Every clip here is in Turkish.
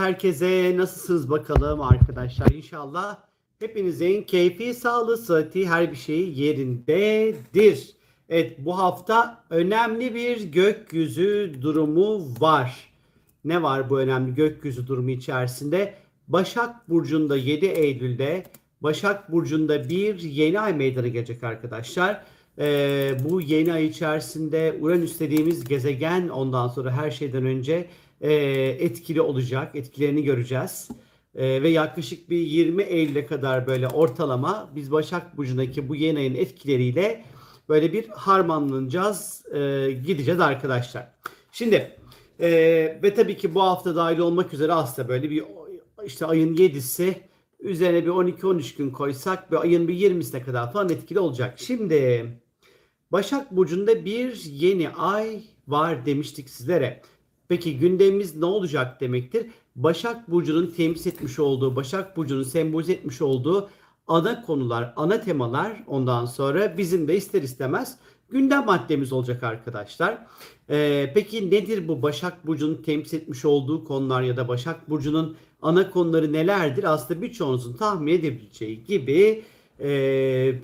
herkese nasılsınız bakalım arkadaşlar inşallah hepinizin keyfi sağlığı sıhhati her bir şey yerindedir. Evet bu hafta önemli bir gökyüzü durumu var. Ne var bu önemli gökyüzü durumu içerisinde? Başak Burcu'nda 7 Eylül'de Başak Burcu'nda bir yeni ay meydana gelecek arkadaşlar. Ee, bu yeni ay içerisinde Uranüs dediğimiz gezegen ondan sonra her şeyden önce e, etkili olacak. Etkilerini göreceğiz. E, ve yaklaşık bir 20 Eylül'e kadar böyle ortalama biz Başak Burcu'ndaki bu yeni ayın etkileriyle böyle bir harmanlanacağız, e, gideceğiz arkadaşlar. Şimdi e, ve tabii ki bu hafta dahil olmak üzere aslında böyle bir işte ayın 7'si üzerine bir 12-13 gün koysak ve ayın bir 20'sine kadar falan etkili olacak. Şimdi Başak Burcu'nda bir yeni ay var demiştik sizlere. Peki gündemimiz ne olacak demektir? Başak Burcu'nun temsil etmiş olduğu, Başak Burcu'nun sembolize etmiş olduğu ana konular, ana temalar ondan sonra bizim de ister istemez gündem maddemiz olacak arkadaşlar. Ee, peki nedir bu Başak Burcu'nun temsil etmiş olduğu konular ya da Başak Burcu'nun ana konuları nelerdir? Aslında birçoğunuzun tahmin edebileceği gibi e,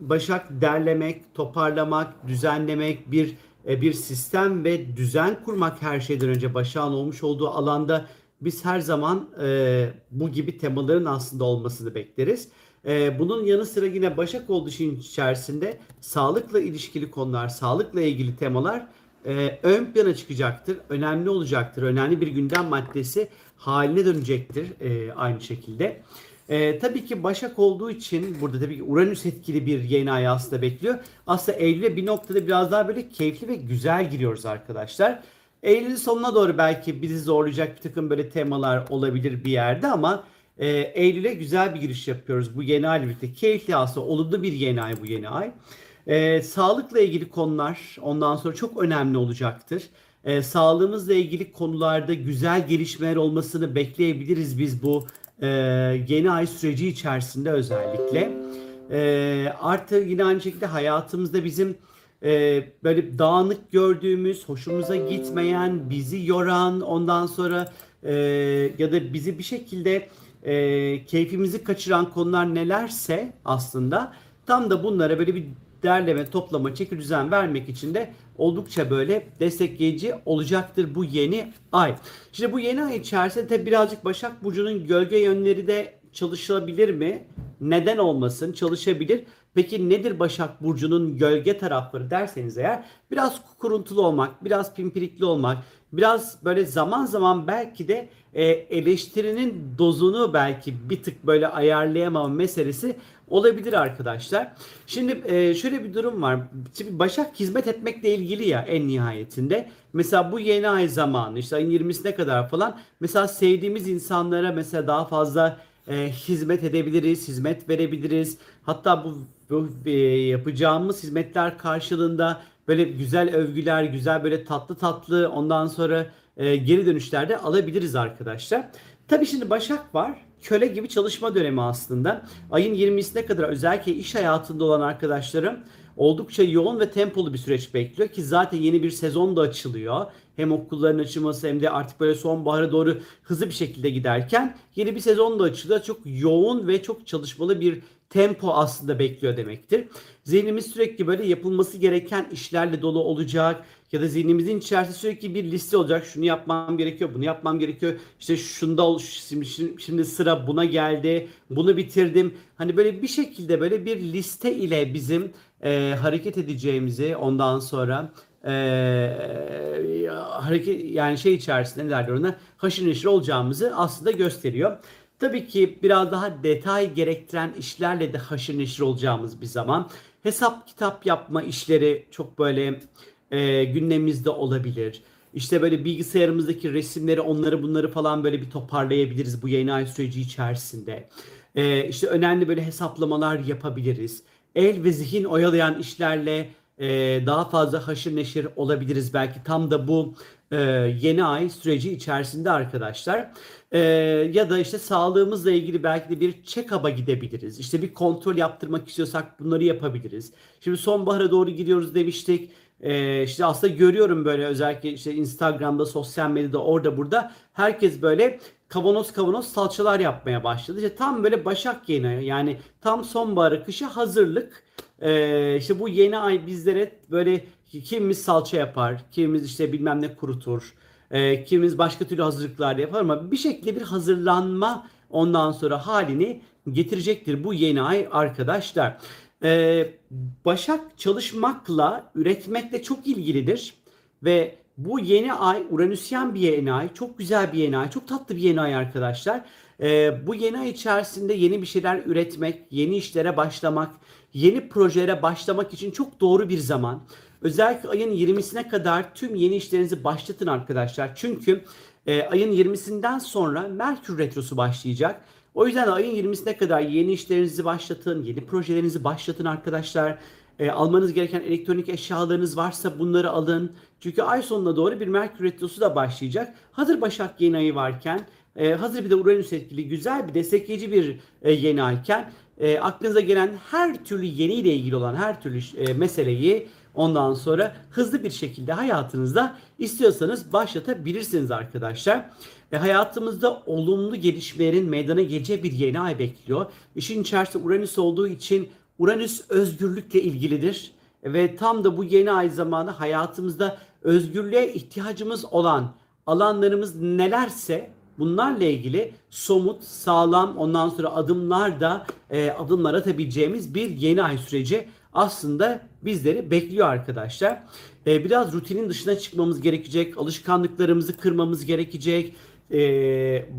Başak derlemek, toparlamak, düzenlemek, bir bir sistem ve düzen kurmak her şeyden önce Başak'ın olmuş olduğu alanda biz her zaman e, bu gibi temaların aslında olmasını bekleriz. E, bunun yanı sıra yine Başak olduğu için içerisinde sağlıkla ilişkili konular, sağlıkla ilgili temalar e, ön plana çıkacaktır. Önemli olacaktır. Önemli bir gündem maddesi haline dönecektir e, aynı şekilde. E, tabii ki Başak olduğu için burada tabii ki Uranüs etkili bir yeni ay aslında bekliyor. Aslında Eylül'e bir noktada biraz daha böyle keyifli ve güzel giriyoruz arkadaşlar. Eylül'ün sonuna doğru belki bizi zorlayacak bir takım böyle temalar olabilir bir yerde ama e, Eylül'e güzel bir giriş yapıyoruz bu yeni ay birlikte. Keyifli aslında olumlu bir yeni ay bu yeni ay. E, sağlıkla ilgili konular ondan sonra çok önemli olacaktır. E, sağlığımızla ilgili konularda güzel gelişmeler olmasını bekleyebiliriz biz bu e, yeni ay süreci içerisinde özellikle. E, artı yine aynı şekilde hayatımızda bizim e, böyle dağınık gördüğümüz, hoşumuza gitmeyen, bizi yoran, ondan sonra e, ya da bizi bir şekilde e, keyfimizi kaçıran konular nelerse aslında tam da bunlara böyle bir derleme, toplama, çeki düzen vermek için de oldukça böyle destekleyici olacaktır bu yeni ay. Şimdi bu yeni ay içerisinde tabi birazcık Başak Burcu'nun gölge yönleri de çalışılabilir mi? Neden olmasın? Çalışabilir. Peki nedir Başak Burcu'nun gölge tarafları derseniz eğer biraz kuruntulu olmak, biraz pimpirikli olmak, biraz böyle zaman zaman belki de e, eleştirinin dozunu belki bir tık böyle ayarlayamama meselesi olabilir arkadaşlar. Şimdi e, şöyle bir durum var. Şimdi Başak hizmet etmekle ilgili ya en nihayetinde. Mesela bu yeni ay zamanı işte ayın 20'sine kadar falan mesela sevdiğimiz insanlara mesela daha fazla e, hizmet edebiliriz, hizmet verebiliriz. Hatta bu, bu e, yapacağımız hizmetler karşılığında böyle güzel övgüler, güzel böyle tatlı tatlı ondan sonra e, geri dönüşler de alabiliriz arkadaşlar. Tabii şimdi Başak var. Köle gibi çalışma dönemi aslında. Ayın 20'sine kadar özellikle iş hayatında olan arkadaşlarım oldukça yoğun ve tempolu bir süreç bekliyor ki zaten yeni bir sezon da açılıyor. Hem okulların açılması hem de artık böyle sonbahara doğru hızlı bir şekilde giderken yeni bir sezon da açılıyor. Çok yoğun ve çok çalışmalı bir tempo aslında bekliyor demektir. Zihnimiz sürekli böyle yapılması gereken işlerle dolu olacak ya da zihnimizin içerisinde sürekli bir liste olacak. Şunu yapmam gerekiyor, bunu yapmam gerekiyor. İşte şunda ol, şimdi, şimdi sıra buna geldi, bunu bitirdim. Hani böyle bir şekilde böyle bir liste ile bizim e, hareket edeceğimizi ondan sonra e, hareket yani şey içerisinde ne derler ona haşır neşir olacağımızı aslında gösteriyor. Tabii ki biraz daha detay gerektiren işlerle de haşır neşir olacağımız bir zaman. Hesap kitap yapma işleri çok böyle e, gündemimizde olabilir. İşte böyle bilgisayarımızdaki resimleri onları bunları falan böyle bir toparlayabiliriz bu yayın ay süreci içerisinde. E, işte önemli böyle hesaplamalar yapabiliriz. El ve zihin oyalayan işlerle e, daha fazla haşır neşir olabiliriz belki tam da bu e, yeni ay süreci içerisinde arkadaşlar. E, ya da işte sağlığımızla ilgili belki de bir check-up'a gidebiliriz. İşte bir kontrol yaptırmak istiyorsak bunları yapabiliriz. Şimdi sonbahara doğru gidiyoruz demiştik. E, işte aslında görüyorum böyle özellikle işte Instagram'da, sosyal medyada orada burada herkes böyle kavanoz kavanoz salçalar yapmaya başladı. İşte tam böyle Başak yeni yani tam sonbahara kışa hazırlık. Ee, işte bu yeni ay bizlere böyle kimimiz salça yapar, kimimiz işte bilmem ne kurutur, e, kimimiz başka türlü hazırlıklar yapar ama bir şekilde bir hazırlanma ondan sonra halini getirecektir bu yeni ay arkadaşlar. Ee, Başak çalışmakla, üretmekle çok ilgilidir ve bu yeni ay Uranüsyen bir yeni ay. Çok güzel bir yeni ay. Çok tatlı bir yeni ay arkadaşlar. Ee, bu yeni ay içerisinde yeni bir şeyler üretmek, yeni işlere başlamak, yeni projelere başlamak için çok doğru bir zaman. Özellikle ayın 20'sine kadar tüm yeni işlerinizi başlatın arkadaşlar. Çünkü e, ayın 20'sinden sonra Merkür Retrosu başlayacak. O yüzden ayın 20'sine kadar yeni işlerinizi başlatın, yeni projelerinizi başlatın arkadaşlar. E, almanız gereken elektronik eşyalarınız varsa bunları alın. Çünkü ay sonuna doğru bir Merkür Retrosu da başlayacak. Hazır Başak yeni ayı varken, e, hazır bir de Uranüs etkili güzel bir destekleyici bir e, yeni ayken e, aklınıza gelen her türlü yeni ile ilgili olan her türlü e, meseleyi ondan sonra hızlı bir şekilde hayatınızda istiyorsanız başlatabilirsiniz arkadaşlar. E, hayatımızda olumlu gelişmelerin meydana geleceği bir yeni ay bekliyor. İşin içerisinde Uranüs olduğu için Uranüs özgürlükle ilgilidir. Ve tam da bu yeni ay zamanı hayatımızda özgürlüğe ihtiyacımız olan alanlarımız nelerse bunlarla ilgili somut, sağlam ondan sonra adımlar da e, adımlar atabileceğimiz bir yeni ay süreci aslında bizleri bekliyor arkadaşlar. E, biraz rutinin dışına çıkmamız gerekecek, alışkanlıklarımızı kırmamız gerekecek e,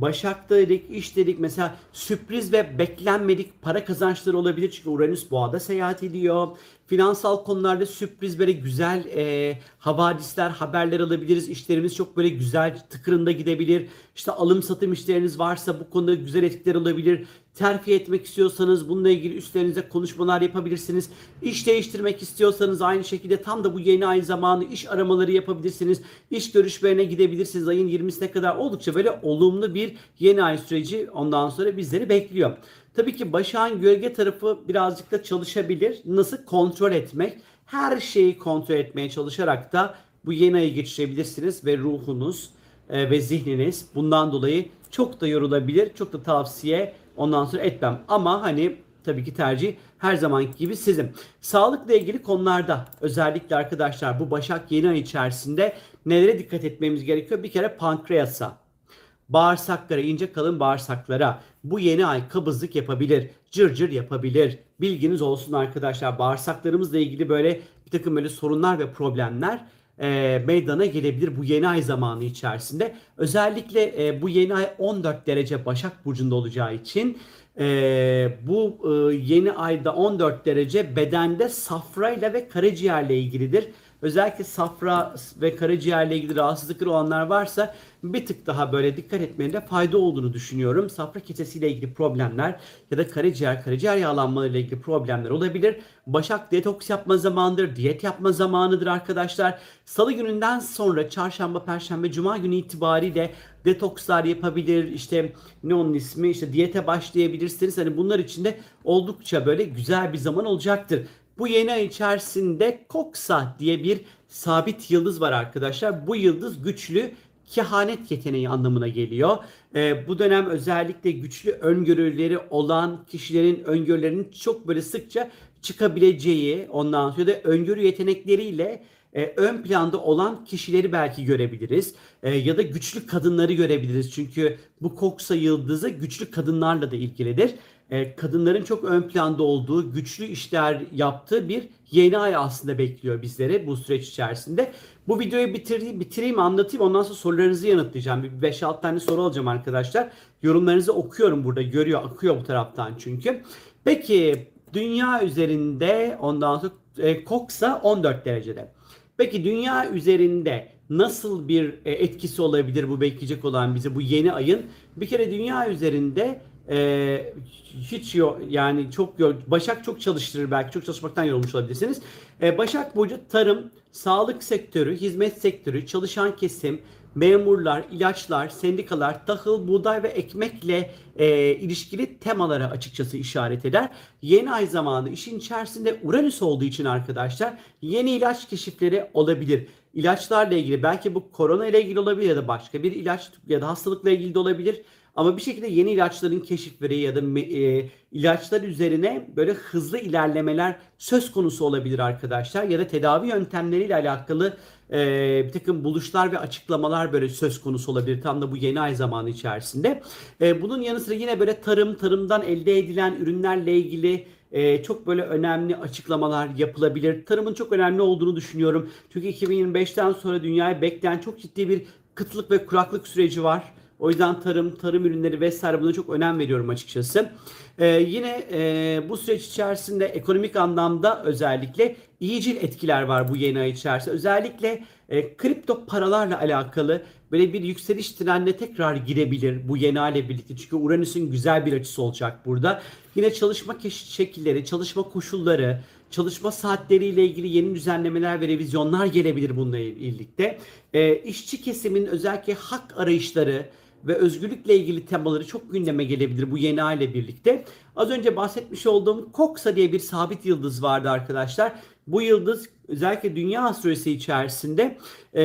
Başak'ta dedik, iş dedik. Mesela sürpriz ve beklenmedik para kazançları olabilir. Çünkü Uranüs boğada seyahat ediyor. Finansal konularda sürpriz böyle güzel e, havadisler, haberler alabiliriz. İşlerimiz çok böyle güzel tıkırında gidebilir. İşte alım satım işleriniz varsa bu konuda güzel etkiler olabilir. Terfi etmek istiyorsanız bununla ilgili üstlerinize konuşmalar yapabilirsiniz. İş değiştirmek istiyorsanız aynı şekilde tam da bu yeni ay zamanı iş aramaları yapabilirsiniz. İş görüşmelerine gidebilirsiniz. Ayın 20'sine kadar oldukça böyle olumlu bir yeni ay süreci ondan sonra bizleri bekliyor. Tabii ki Başak'ın gölge tarafı birazcık da çalışabilir. Nasıl kontrol etmek? Her şeyi kontrol etmeye çalışarak da bu yeni ayı geçirebilirsiniz ve ruhunuz e, ve zihniniz bundan dolayı çok da yorulabilir. Çok da tavsiye ondan sonra etmem. Ama hani tabii ki tercih her zamanki gibi sizin. Sağlıkla ilgili konularda özellikle arkadaşlar bu Başak yeni ay içerisinde nelere dikkat etmemiz gerekiyor? Bir kere pankreasa, bağırsaklara, ince kalın bağırsaklara bu yeni ay kabızlık yapabilir, cırcır cır yapabilir. Bilginiz olsun arkadaşlar. Bağırsaklarımızla ilgili böyle bir takım böyle sorunlar ve problemler e, meydana gelebilir bu yeni ay zamanı içerisinde. Özellikle e, bu yeni ay 14 derece Başak Burcu'nda olacağı için e, bu e, yeni ayda 14 derece bedende safrayla ve karaciğerle ilgilidir. Özellikle safra ve karaciğerle ilgili rahatsızlıkları olanlar varsa bir tık daha böyle dikkat etmenin fayda olduğunu düşünüyorum. Safra kesesiyle ilgili problemler ya da karaciğer, karaciğer yağlanmalarıyla ilgili problemler olabilir. Başak detoks yapma zamanıdır, diyet yapma zamanıdır arkadaşlar. Salı gününden sonra çarşamba, perşembe, cuma günü itibariyle detokslar yapabilir. İşte ne onun ismi? işte diyete başlayabilirsiniz. Hani bunlar için de oldukça böyle güzel bir zaman olacaktır. Bu yeni ay içerisinde Koksa diye bir sabit yıldız var arkadaşlar. Bu yıldız güçlü kehanet yeteneği anlamına geliyor. E, bu dönem özellikle güçlü öngörüleri olan kişilerin öngörülerinin çok böyle sıkça çıkabileceği ondan sonra da öngörü yetenekleriyle e, ön planda olan kişileri belki görebiliriz. E, ya da güçlü kadınları görebiliriz. Çünkü bu Koksa yıldızı güçlü kadınlarla da ilgilidir. E, kadınların çok ön planda olduğu, güçlü işler yaptığı bir yeni ay aslında bekliyor bizleri bu süreç içerisinde. Bu videoyu bitireyim, bitireyim anlatayım ondan sonra sorularınızı yanıtlayacağım. Bir 5-6 tane soru alacağım arkadaşlar. Yorumlarınızı okuyorum burada görüyor akıyor bu taraftan çünkü. Peki dünya üzerinde ondan sonra e, Koksa 14 derecede. Peki dünya üzerinde nasıl bir e, etkisi olabilir bu bekleyecek olan bize bu yeni ayın? Bir kere dünya üzerinde e, hiç yok yani çok Başak çok çalıştırır belki çok çalışmaktan yorulmuş olabilirsiniz. E, Başak Burcu tarım, sağlık sektörü, hizmet sektörü, çalışan kesim, memurlar, ilaçlar, sendikalar, tahıl, buğday ve ekmekle e, ilişkili temalara açıkçası işaret eder. Yeni ay zamanı işin içerisinde Uranüs olduğu için arkadaşlar yeni ilaç keşifleri olabilir. İlaçlarla ilgili belki bu korona ile ilgili olabilir ya da başka bir ilaç ya da hastalıkla ilgili de olabilir. Ama bir şekilde yeni ilaçların keşifleri ya da e, ilaçlar üzerine böyle hızlı ilerlemeler söz konusu olabilir arkadaşlar. Ya da tedavi yöntemleriyle alakalı e, bir takım buluşlar ve açıklamalar böyle söz konusu olabilir. Tam da bu yeni ay zamanı içerisinde. E, bunun yanı sıra yine böyle tarım, tarımdan elde edilen ürünlerle ilgili e, çok böyle önemli açıklamalar yapılabilir. Tarımın çok önemli olduğunu düşünüyorum. Çünkü 2025'ten sonra dünyaya bekleyen çok ciddi bir kıtlık ve kuraklık süreci var. O yüzden tarım, tarım ürünleri vesaire buna çok önem veriyorum açıkçası. Ee, yine e, bu süreç içerisinde ekonomik anlamda özellikle iyicil etkiler var bu yeni ay içerisinde. Özellikle e, kripto paralarla alakalı böyle bir yükseliş trendine tekrar girebilir bu yeni ayla birlikte. Çünkü Uranüs'ün güzel bir açısı olacak burada. Yine çalışma şekilleri, çalışma koşulları, çalışma saatleriyle ilgili yeni düzenlemeler ve revizyonlar gelebilir bununla birlikte. E, işçi kesimin özellikle hak arayışları, ve özgürlükle ilgili temaları çok gündeme gelebilir bu yeni aile birlikte. Az önce bahsetmiş olduğum Koksa diye bir sabit yıldız vardı arkadaşlar. Bu yıldız özellikle dünya astrolojisi içerisinde e,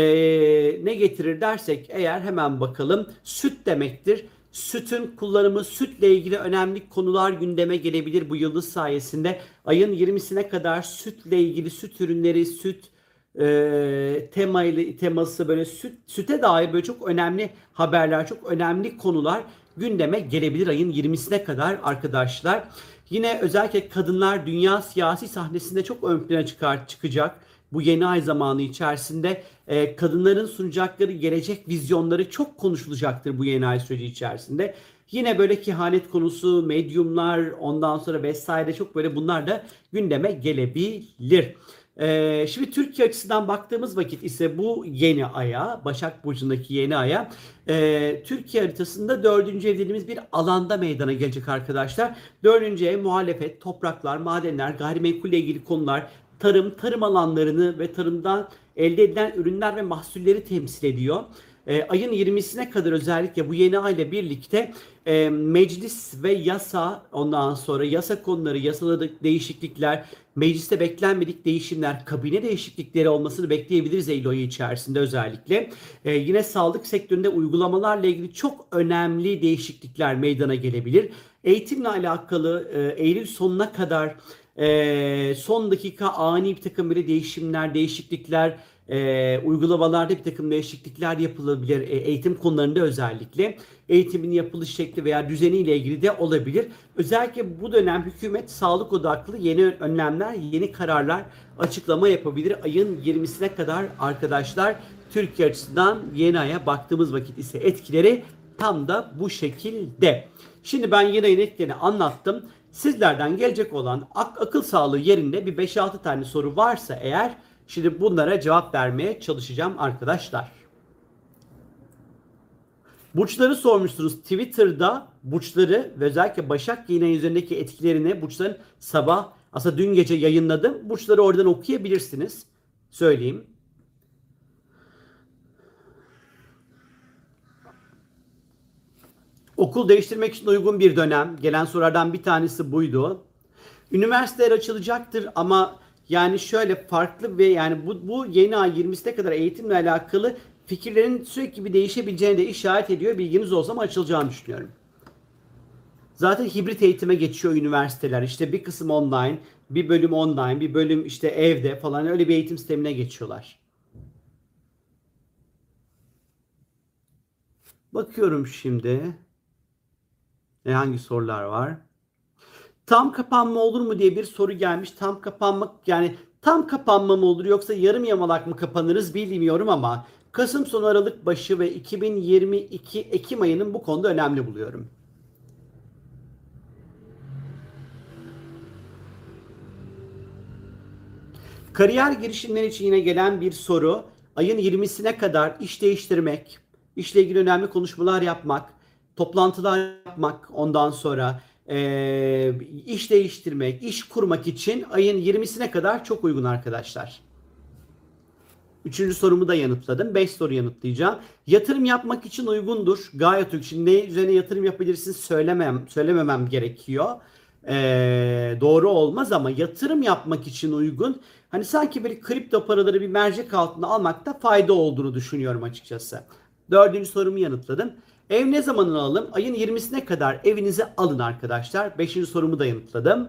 ne getirir dersek eğer hemen bakalım süt demektir. Sütün kullanımı, sütle ilgili önemli konular gündeme gelebilir bu yıldız sayesinde. Ayın 20'sine kadar sütle ilgili süt ürünleri, süt e, temayla, teması böyle süt, süte dair böyle çok önemli haberler, çok önemli konular gündeme gelebilir ayın 20'sine kadar arkadaşlar. Yine özellikle kadınlar dünya siyasi sahnesinde çok ön plana çıkar, çıkacak. Bu yeni ay zamanı içerisinde e, kadınların sunacakları gelecek vizyonları çok konuşulacaktır bu yeni ay süreci içerisinde. Yine böyle kehanet konusu, medyumlar ondan sonra vesaire çok böyle bunlar da gündeme gelebilir. Ee, şimdi Türkiye açısından baktığımız vakit ise bu yeni aya, Başak Burcu'ndaki yeni aya e, Türkiye haritasında dördüncü ev dediğimiz bir alanda meydana gelecek arkadaşlar. Dördüncü ev muhalefet, topraklar, madenler, gayrimenkulle ilgili konular, tarım, tarım alanlarını ve tarımdan elde edilen ürünler ve mahsulleri temsil ediyor. E, ayın 20'sine kadar özellikle bu yeni ayla birlikte e, meclis ve yasa ondan sonra yasa konuları, yasada değişiklikler, mecliste beklenmedik değişimler, kabine değişiklikleri olmasını bekleyebiliriz Eylül içerisinde özellikle. E, yine sağlık sektöründe uygulamalarla ilgili çok önemli değişiklikler meydana gelebilir. Eğitimle alakalı e, Eylül sonuna kadar e, son dakika ani bir takım böyle değişimler, değişiklikler, e, uygulamalarda bir takım değişiklikler yapılabilir. E, eğitim konularında özellikle eğitimin yapılış şekli veya düzeniyle ilgili de olabilir. Özellikle bu dönem hükümet sağlık odaklı yeni önlemler, yeni kararlar açıklama yapabilir. Ayın 20'sine kadar arkadaşlar Türkiye açısından yeni aya baktığımız vakit ise etkileri tam da bu şekilde. Şimdi ben yeni ayın etkilerini anlattım. Sizlerden gelecek olan ak- akıl sağlığı yerinde bir 5-6 tane soru varsa eğer Şimdi bunlara cevap vermeye çalışacağım arkadaşlar. Burçları sormuşsunuz Twitter'da burçları ve özellikle Başak yine üzerindeki etkilerini burçların sabah aslında dün gece yayınladım. Burçları oradan okuyabilirsiniz. Söyleyeyim. Okul değiştirmek için uygun bir dönem. Gelen sorulardan bir tanesi buydu. Üniversiteler açılacaktır ama yani şöyle farklı ve yani bu, bu yeni ay 20'sine kadar eğitimle alakalı fikirlerin sürekli bir değişebileceğini de işaret ediyor. Bilginiz olsa ama açılacağını düşünüyorum. Zaten hibrit eğitime geçiyor üniversiteler. İşte bir kısım online, bir bölüm online, bir bölüm işte evde falan öyle bir eğitim sistemine geçiyorlar. Bakıyorum şimdi. E hangi sorular var? Tam kapanma olur mu diye bir soru gelmiş. Tam kapanmak yani tam kapanma mı olur yoksa yarım yamalak mı kapanırız bilmiyorum ama Kasım sonu Aralık başı ve 2022 Ekim ayının bu konuda önemli buluyorum. Kariyer girişimleri için yine gelen bir soru. Ayın 20'sine kadar iş değiştirmek, işle ilgili önemli konuşmalar yapmak, toplantılar yapmak ondan sonra e, iş değiştirmek, iş kurmak için ayın 20'sine kadar çok uygun arkadaşlar. Üçüncü sorumu da yanıtladım. Beş soru yanıtlayacağım. Yatırım yapmak için uygundur. Gayet uygun. Şimdi ne üzerine yatırım yapabilirsin söylemem, söylememem gerekiyor. Ee, doğru olmaz ama yatırım yapmak için uygun. Hani sanki böyle kripto paraları bir mercek altına almakta fayda olduğunu düşünüyorum açıkçası. Dördüncü sorumu yanıtladım. Ev ne zaman alalım? Ayın 20'sine kadar evinize alın arkadaşlar. Beşinci sorumu da yanıtladım.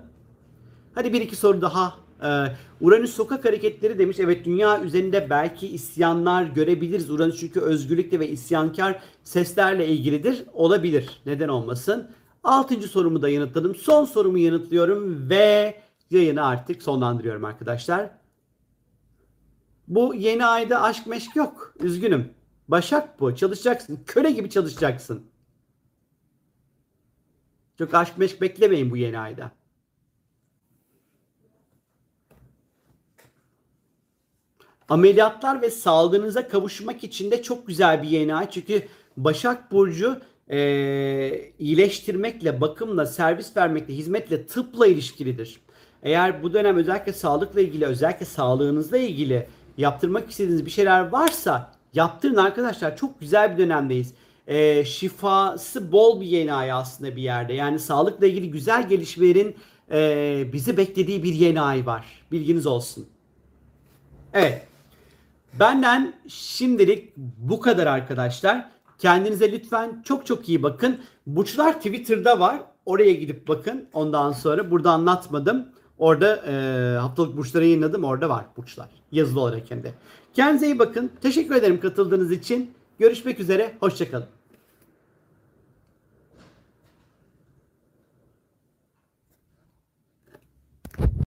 Hadi bir iki soru daha. Ee, Uranüs sokak hareketleri demiş. Evet dünya üzerinde belki isyanlar görebiliriz. Uranüs çünkü özgürlükle ve isyankar seslerle ilgilidir. Olabilir. Neden olmasın? Altıncı sorumu da yanıtladım. Son sorumu yanıtlıyorum ve yayını artık sonlandırıyorum arkadaşlar. Bu yeni ayda aşk meşk yok. Üzgünüm. Başak bu. Çalışacaksın. Köle gibi çalışacaksın. Çok aşk meşk beklemeyin bu yeni ayda. Ameliyatlar ve sağlığınıza kavuşmak için de çok güzel bir yeni ay. Çünkü Başak Burcu e, iyileştirmekle, bakımla, servis vermekle, hizmetle, tıpla ilişkilidir. Eğer bu dönem özellikle sağlıkla ilgili, özellikle sağlığınızla ilgili yaptırmak istediğiniz bir şeyler varsa yaptırın arkadaşlar. Çok güzel bir dönemdeyiz. E, şifası bol bir yeni ay aslında bir yerde. Yani sağlıkla ilgili güzel gelişmelerin e, bizi beklediği bir yeni ay var. Bilginiz olsun. Evet. Benden şimdilik bu kadar arkadaşlar. Kendinize lütfen çok çok iyi bakın. Burçlar Twitter'da var. Oraya gidip bakın. Ondan sonra burada anlatmadım. Orada e, haftalık burçları yayınladım. Orada var burçlar. Yazılı olarak hem de. Kendinize iyi bakın. Teşekkür ederim katıldığınız için. Görüşmek üzere. Hoşçakalın.